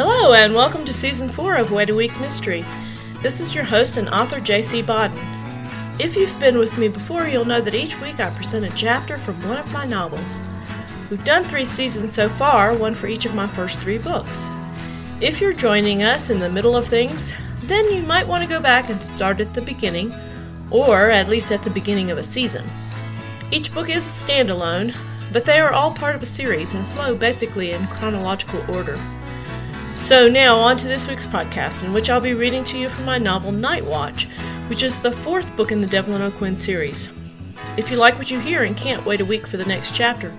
Hello, and welcome to Season 4 of Wait a Week Mystery. This is your host and author, J.C. Bodden. If you've been with me before, you'll know that each week I present a chapter from one of my novels. We've done three seasons so far, one for each of my first three books. If you're joining us in the middle of things, then you might want to go back and start at the beginning, or at least at the beginning of a season. Each book is a standalone, but they are all part of a series and flow basically in chronological order. So, now on to this week's podcast, in which I'll be reading to you from my novel Night Watch, which is the fourth book in the Devlin O'Quinn series. If you like what you hear and can't wait a week for the next chapter,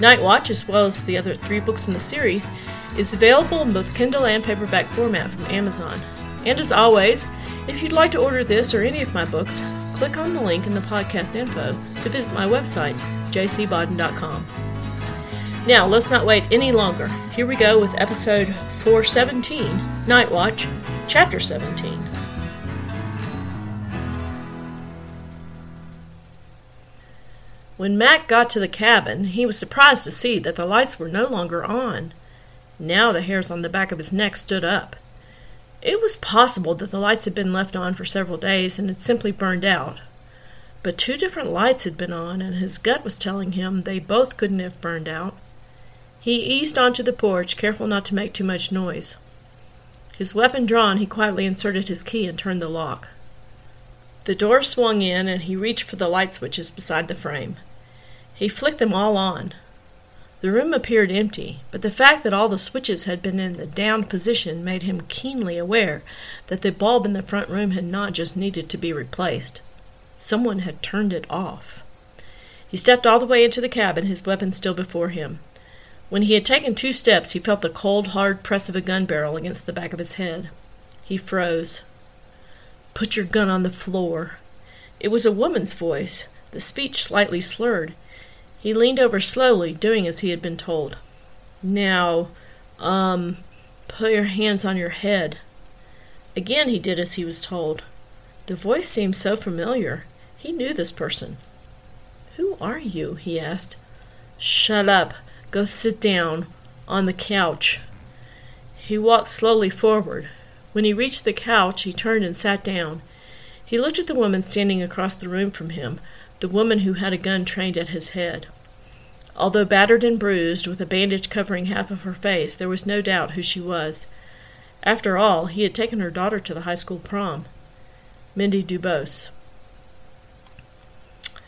Night Watch, as well as the other three books in the series, is available in both Kindle and paperback format from Amazon. And as always, if you'd like to order this or any of my books, click on the link in the podcast info to visit my website, jcbodden.com. Now, let's not wait any longer. Here we go with episode 417, Night Watch, Chapter 17. When Mac got to the cabin, he was surprised to see that the lights were no longer on. Now the hairs on the back of his neck stood up. It was possible that the lights had been left on for several days and had simply burned out. But two different lights had been on, and his gut was telling him they both couldn't have burned out. He eased onto the porch, careful not to make too much noise. His weapon drawn, he quietly inserted his key and turned the lock. The door swung in, and he reached for the light switches beside the frame. He flicked them all on. The room appeared empty, but the fact that all the switches had been in the down position made him keenly aware that the bulb in the front room had not just needed to be replaced. Someone had turned it off. He stepped all the way into the cabin, his weapon still before him. When he had taken two steps, he felt the cold, hard press of a gun barrel against the back of his head. He froze. Put your gun on the floor. It was a woman's voice, the speech slightly slurred. He leaned over slowly, doing as he had been told. Now, um, put your hands on your head. Again he did as he was told. The voice seemed so familiar. He knew this person. Who are you? he asked. Shut up, Go sit down on the couch. He walked slowly forward. When he reached the couch, he turned and sat down. He looked at the woman standing across the room from him, the woman who had a gun trained at his head. Although battered and bruised, with a bandage covering half of her face, there was no doubt who she was. After all, he had taken her daughter to the high school prom. Mindy Dubois.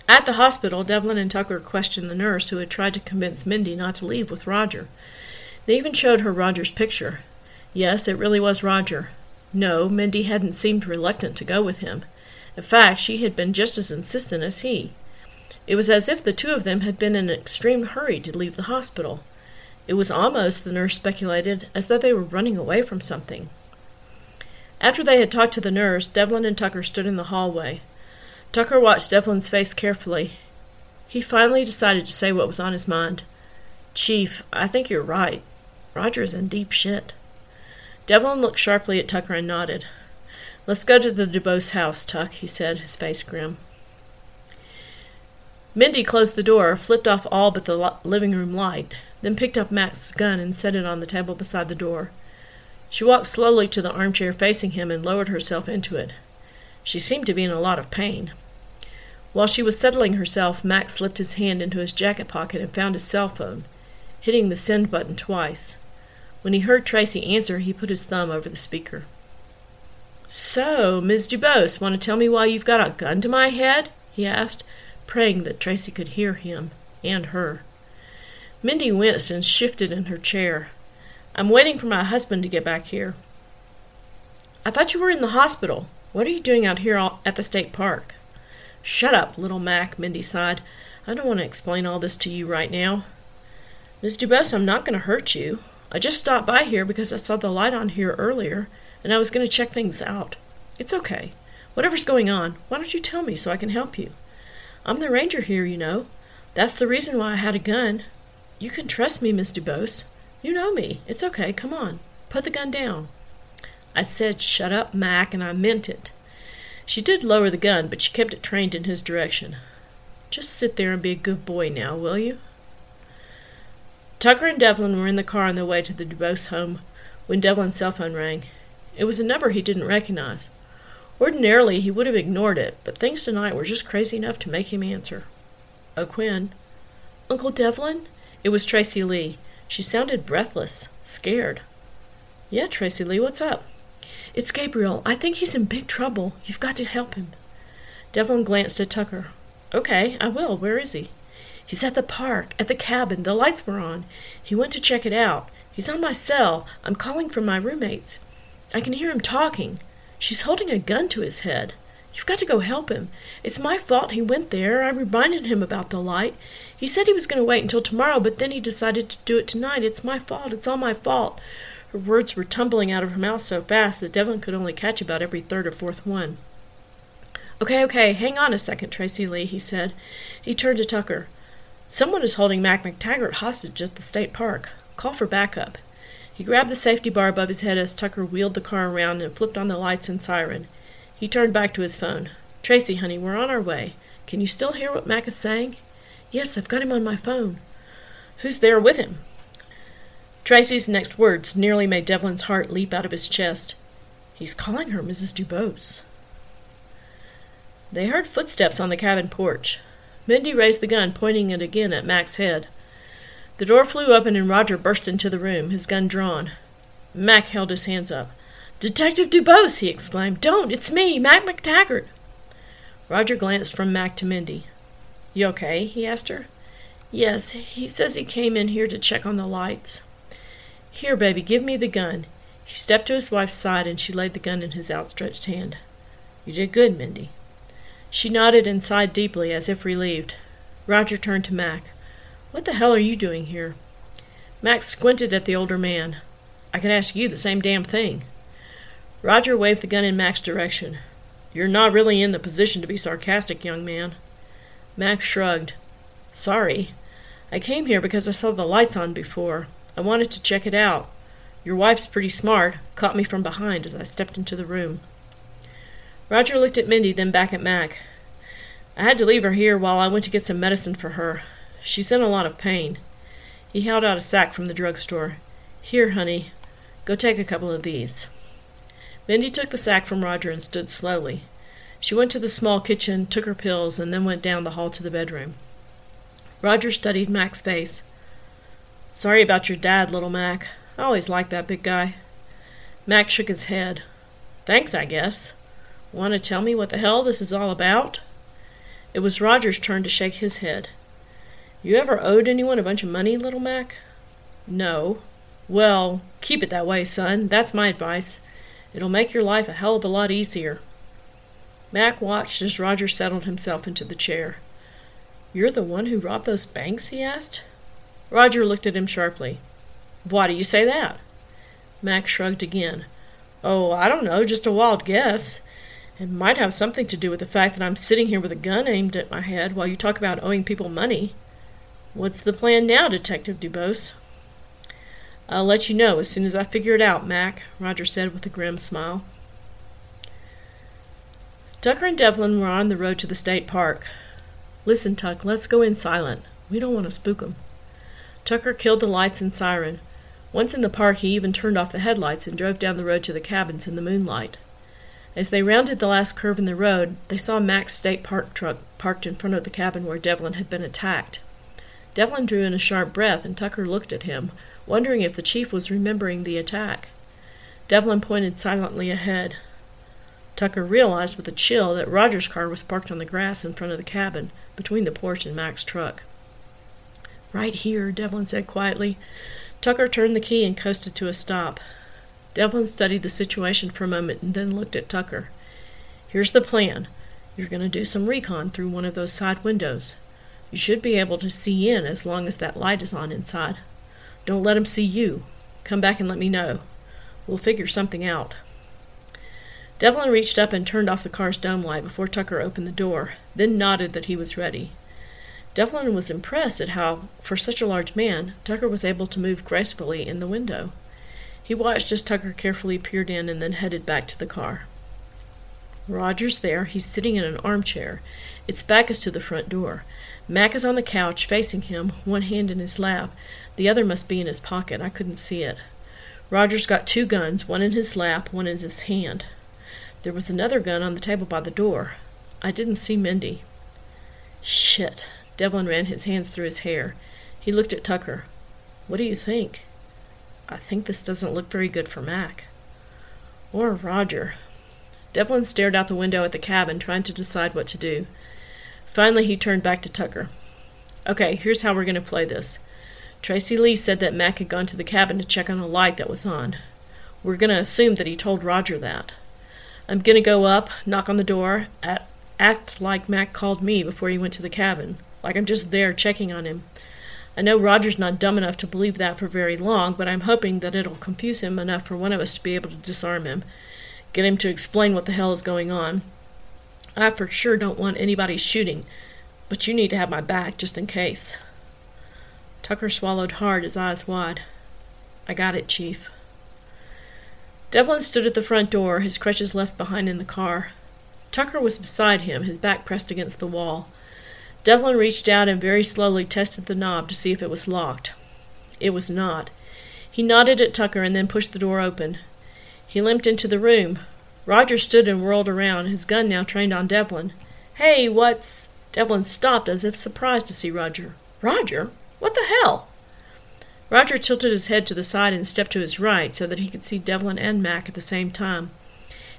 At the hospital, Devlin and Tucker questioned the nurse who had tried to convince Mindy not to leave with Roger. They even showed her Roger's picture. Yes, it really was Roger. No, Mindy hadn't seemed reluctant to go with him. In fact, she had been just as insistent as he. It was as if the two of them had been in an extreme hurry to leave the hospital. It was almost, the nurse speculated, as though they were running away from something. After they had talked to the nurse, Devlin and Tucker stood in the hallway. Tucker watched Devlin's face carefully. He finally decided to say what was on his mind. Chief, I think you're right. Roger is in deep shit. Devlin looked sharply at Tucker and nodded. Let's go to the Dubois house, Tuck, he said, his face grim. Mindy closed the door, flipped off all but the living room light, then picked up Max's gun and set it on the table beside the door. She walked slowly to the armchair facing him and lowered herself into it. She seemed to be in a lot of pain. While she was settling herself, Mac slipped his hand into his jacket pocket and found his cell phone, hitting the send button twice. When he heard Tracy answer, he put his thumb over the speaker. So, Miss Dubois, want to tell me why you've got a gun to my head? he asked, praying that Tracy could hear him and her. Mindy winced and shifted in her chair. I'm waiting for my husband to get back here. I thought you were in the hospital. What are you doing out here at the state park? Shut up, little Mac, Mindy sighed. I don't want to explain all this to you right now. Miss Dubois, I'm not going to hurt you. I just stopped by here because I saw the light on here earlier, and I was going to check things out. It's okay. Whatever's going on, why don't you tell me so I can help you? I'm the ranger here, you know. That's the reason why I had a gun. You can trust me, Miss Dubois. You know me. It's okay. Come on. Put the gun down. I said, shut up, Mac, and I meant it. She did lower the gun, but she kept it trained in his direction. Just sit there and be a good boy now, will you? Tucker and Devlin were in the car on their way to the Dubois home when Devlin's cell phone rang. It was a number he didn't recognize. Ordinarily, he would have ignored it, but things tonight were just crazy enough to make him answer. Oh, Quinn. Uncle Devlin? It was Tracy Lee. She sounded breathless, scared. Yeah, Tracy Lee, what's up? It's Gabriel. I think he's in big trouble. You've got to help him. Devlin glanced at Tucker. Okay, I will. Where is he? He's at the park, at the cabin. The lights were on. He went to check it out. He's on my cell. I'm calling from my roommates. I can hear him talking. She's holding a gun to his head. You've got to go help him. It's my fault he went there. I reminded him about the light. He said he was going to wait until tomorrow, but then he decided to do it tonight. It's my fault. It's all my fault. Her words were tumbling out of her mouth so fast that Devlin could only catch about every third or fourth one. Okay, okay, hang on a second, Tracy Lee, he said. He turned to Tucker. Someone is holding Mac McTaggart hostage at the state park. Call for backup. He grabbed the safety bar above his head as Tucker wheeled the car around and flipped on the lights and siren. He turned back to his phone. Tracy, honey, we're on our way. Can you still hear what Mac is saying? Yes, I've got him on my phone. Who's there with him? Tracy's next words nearly made Devlin's heart leap out of his chest. He's calling her Mrs. Dubois. They heard footsteps on the cabin porch. Mindy raised the gun, pointing it again at Mac's head. The door flew open and Roger burst into the room, his gun drawn. Mac held his hands up. Detective Dubois! he exclaimed. Don't! It's me, Mac McTaggart! Roger glanced from Mac to Mindy. You okay? he asked her. Yes, he says he came in here to check on the lights. Here, baby, give me the gun. He stepped to his wife's side and she laid the gun in his outstretched hand. You did good, Mindy. She nodded and sighed deeply, as if relieved. Roger turned to Mac. What the hell are you doing here? Mac squinted at the older man. I could ask you the same damn thing. Roger waved the gun in Mac's direction. You're not really in the position to be sarcastic, young man. Mac shrugged. Sorry. I came here because I saw the lights on before. I wanted to check it out. Your wife's pretty smart, caught me from behind as I stepped into the room. Roger looked at Mindy, then back at Mac. I had to leave her here while I went to get some medicine for her. She's in a lot of pain. He held out a sack from the drugstore. Here, honey, go take a couple of these. Mindy took the sack from Roger and stood slowly. She went to the small kitchen, took her pills, and then went down the hall to the bedroom. Roger studied Mac's face. Sorry about your dad, little Mac. I always liked that big guy. Mac shook his head. Thanks, I guess. Want to tell me what the hell this is all about? It was Roger's turn to shake his head. You ever owed anyone a bunch of money, little Mac? No. Well, keep it that way, son. That's my advice. It'll make your life a hell of a lot easier. Mac watched as Roger settled himself into the chair. You're the one who robbed those banks? he asked. Roger looked at him sharply. Why do you say that? Mac shrugged again. Oh, I don't know, just a wild guess. It might have something to do with the fact that I'm sitting here with a gun aimed at my head while you talk about owing people money. What's the plan now, Detective Dubois? I'll let you know as soon as I figure it out, Mac, Roger said with a grim smile. Tucker and Devlin were on the road to the state park. Listen, Tuck, let's go in silent. We don't want to spook 'em. Tucker killed the lights and siren. Once in the park, he even turned off the headlights and drove down the road to the cabins in the moonlight. As they rounded the last curve in the road, they saw Mac's state park truck parked in front of the cabin where Devlin had been attacked. Devlin drew in a sharp breath, and Tucker looked at him, wondering if the chief was remembering the attack. Devlin pointed silently ahead. Tucker realized with a chill that Roger's car was parked on the grass in front of the cabin, between the porch and Mac's truck. Right here, Devlin said quietly. Tucker turned the key and coasted to a stop. Devlin studied the situation for a moment and then looked at Tucker. Here's the plan. You're going to do some recon through one of those side windows. You should be able to see in as long as that light is on inside. Don't let 'em see you. Come back and let me know. We'll figure something out. Devlin reached up and turned off the car's dome light before Tucker opened the door, then nodded that he was ready. Devlin was impressed at how, for such a large man, Tucker was able to move gracefully in the window. He watched as Tucker carefully peered in and then headed back to the car. Roger's there. He's sitting in an armchair. Its back is to the front door. Mac is on the couch, facing him, one hand in his lap. The other must be in his pocket. I couldn't see it. Roger's got two guns, one in his lap, one in his hand. There was another gun on the table by the door. I didn't see Mindy. Shit. Devlin ran his hands through his hair. He looked at Tucker. What do you think? I think this doesn't look very good for Mac. Or Roger. Devlin stared out the window at the cabin, trying to decide what to do. Finally, he turned back to Tucker. Okay, here's how we're going to play this. Tracy Lee said that Mac had gone to the cabin to check on a light that was on. We're going to assume that he told Roger that. I'm going to go up, knock on the door, act like Mac called me before he went to the cabin, like I'm just there checking on him. I know Roger's not dumb enough to believe that for very long, but I'm hoping that it'll confuse him enough for one of us to be able to disarm him, get him to explain what the hell is going on. I for sure don't want anybody shooting, but you need to have my back just in case. Tucker swallowed hard, his eyes wide. I got it, Chief. Devlin stood at the front door, his crutches left behind in the car. Tucker was beside him, his back pressed against the wall. Devlin reached out and very slowly tested the knob to see if it was locked. It was not. He nodded at Tucker and then pushed the door open. He limped into the room. Roger stood and whirled around, his gun now trained on Devlin. Hey, what's. Devlin stopped as if surprised to see Roger. Roger? What the hell? Roger tilted his head to the side and stepped to his right so that he could see Devlin and Mac at the same time.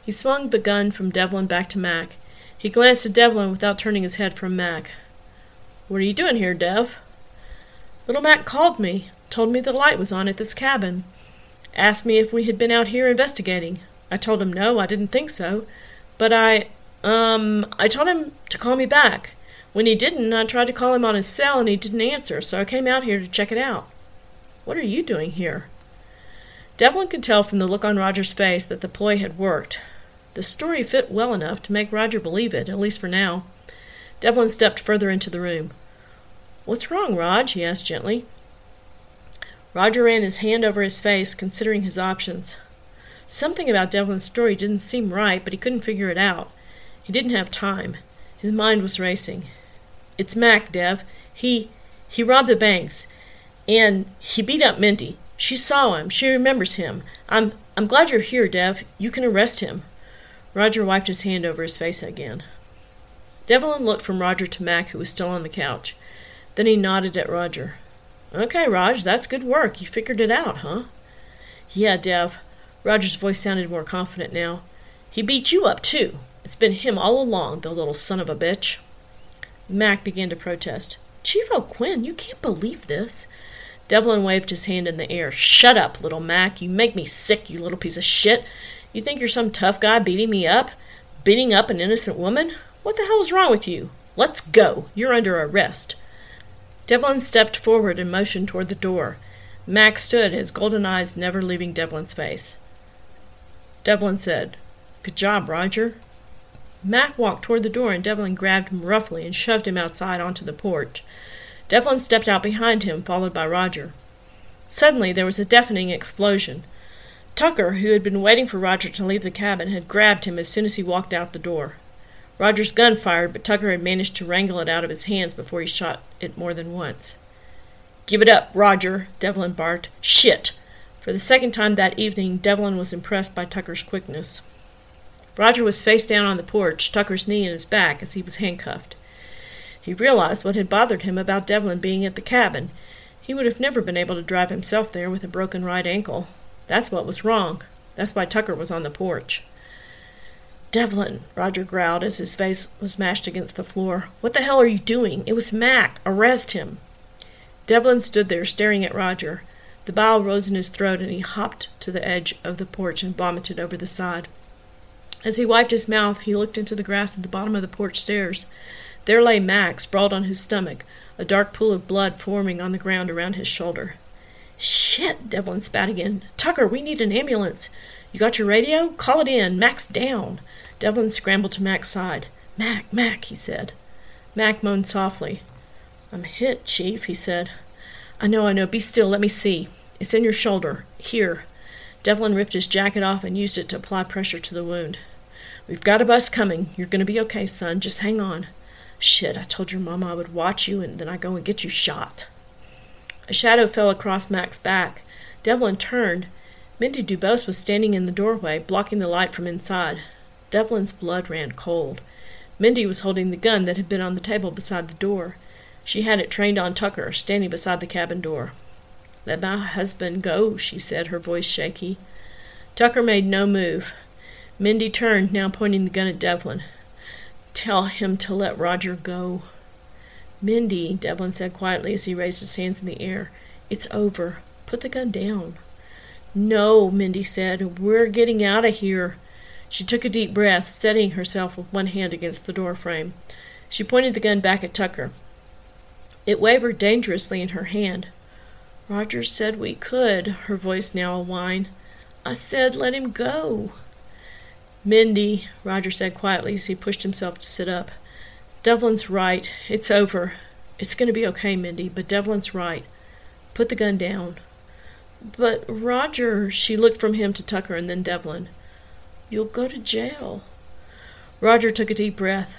He swung the gun from Devlin back to Mac. He glanced at Devlin without turning his head from Mac. What are you doing here, Dev? Little Mac called me, told me the light was on at this cabin. Asked me if we had been out here investigating. I told him no, I didn't think so. But I, um, I told him to call me back. When he didn't, I tried to call him on his cell and he didn't answer, so I came out here to check it out. What are you doing here? Devlin could tell from the look on Roger's face that the ploy had worked. The story fit well enough to make Roger believe it, at least for now. Devlin stepped further into the room. What's wrong, Rog? he asked gently. Roger ran his hand over his face, considering his options. Something about Devlin's story didn't seem right, but he couldn't figure it out. He didn't have time. His mind was racing. It's Mac, Dev. He he robbed the banks, and he beat up Mindy. She saw him. She remembers him. I'm I'm glad you're here, Dev. You can arrest him. Roger wiped his hand over his face again. Devlin looked from Roger to Mac, who was still on the couch. Then he nodded at Roger. Okay, Rog, that's good work. You figured it out, huh? Yeah, Dev. Roger's voice sounded more confident now. He beat you up, too. It's been him all along, the little son of a bitch. Mac began to protest. Chief O'Quinn, you can't believe this. Devlin waved his hand in the air. Shut up, little Mac. You make me sick, you little piece of shit. You think you're some tough guy beating me up? Beating up an innocent woman? What the hell is wrong with you? Let's go. You're under arrest. Devlin stepped forward and motioned toward the door. Mac stood, his golden eyes never leaving Devlin's face. Devlin said, Good job, Roger. Mac walked toward the door and Devlin grabbed him roughly and shoved him outside onto the porch. Devlin stepped out behind him, followed by Roger. Suddenly there was a deafening explosion. Tucker, who had been waiting for Roger to leave the cabin, had grabbed him as soon as he walked out the door. Roger's gun fired, but Tucker had managed to wrangle it out of his hands before he shot it more than once. Give it up, Roger, Devlin barked. Shit! For the second time that evening, Devlin was impressed by Tucker's quickness. Roger was face down on the porch, Tucker's knee in his back, as he was handcuffed. He realized what had bothered him about Devlin being at the cabin. He would have never been able to drive himself there with a broken right ankle. That's what was wrong. That's why Tucker was on the porch. Devlin, Roger growled as his face was mashed against the floor. What the hell are you doing? It was Mac. Arrest him. Devlin stood there staring at Roger. The bile rose in his throat and he hopped to the edge of the porch and vomited over the side. As he wiped his mouth, he looked into the grass at the bottom of the porch stairs. There lay Mac, sprawled on his stomach, a dark pool of blood forming on the ground around his shoulder. Shit, Devlin spat again. Tucker, we need an ambulance. You got your radio? Call it in. Mac's down. Devlin scrambled to Mac's side. Mac, Mac, he said. Mac moaned softly. I'm hit, Chief, he said. I know, I know. Be still. Let me see. It's in your shoulder. Here. Devlin ripped his jacket off and used it to apply pressure to the wound. We've got a bus coming. You're going to be okay, son. Just hang on. Shit, I told your mama I would watch you and then I go and get you shot. A shadow fell across Mac's back. Devlin turned Mindy Dubois was standing in the doorway, blocking the light from inside. Devlin's blood ran cold. Mindy was holding the gun that had been on the table beside the door. She had it trained on Tucker, standing beside the cabin door. Let my husband go, she said, her voice shaky. Tucker made no move. Mindy turned, now pointing the gun at Devlin. Tell him to let Roger go. Mindy, Devlin said quietly as he raised his hands in the air, it's over. Put the gun down. No, Mindy said. We're getting out of here. She took a deep breath, steadying herself with one hand against the door frame. She pointed the gun back at Tucker. It wavered dangerously in her hand. Roger said we could, her voice now a whine. I said let him go. Mindy, Roger said quietly as he pushed himself to sit up. Devlin's right. It's over. It's going to be okay, Mindy, but Devlin's right. Put the gun down. But Roger, she looked from him to Tucker and then Devlin. You'll go to jail. Roger took a deep breath.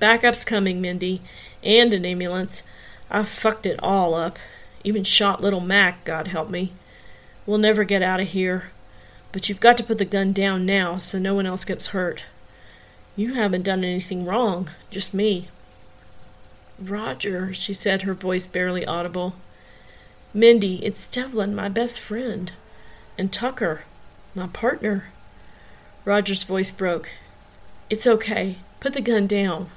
Backup's coming, Mindy, and an ambulance. I've fucked it all up. Even shot little Mac, God help me. We'll never get out of here. But you've got to put the gun down now so no one else gets hurt. You haven't done anything wrong, just me. Roger, she said, her voice barely audible. Mindy, it's Devlin, my best friend. And Tucker, my partner. Roger's voice broke. It's okay. Put the gun down.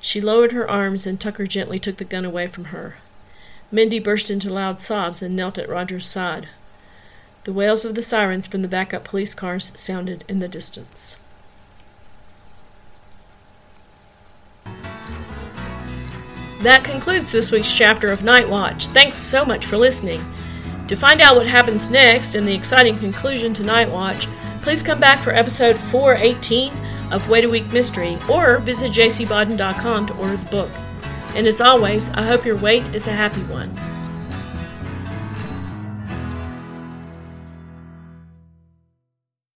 She lowered her arms, and Tucker gently took the gun away from her. Mindy burst into loud sobs and knelt at Roger's side. The wails of the sirens from the backup police cars sounded in the distance. That concludes this week's chapter of Night Watch. Thanks so much for listening. To find out what happens next and the exciting conclusion to Night Watch, please come back for episode 418 of Wait a Week Mystery or visit jcbodden.com to order the book. And as always, I hope your wait is a happy one.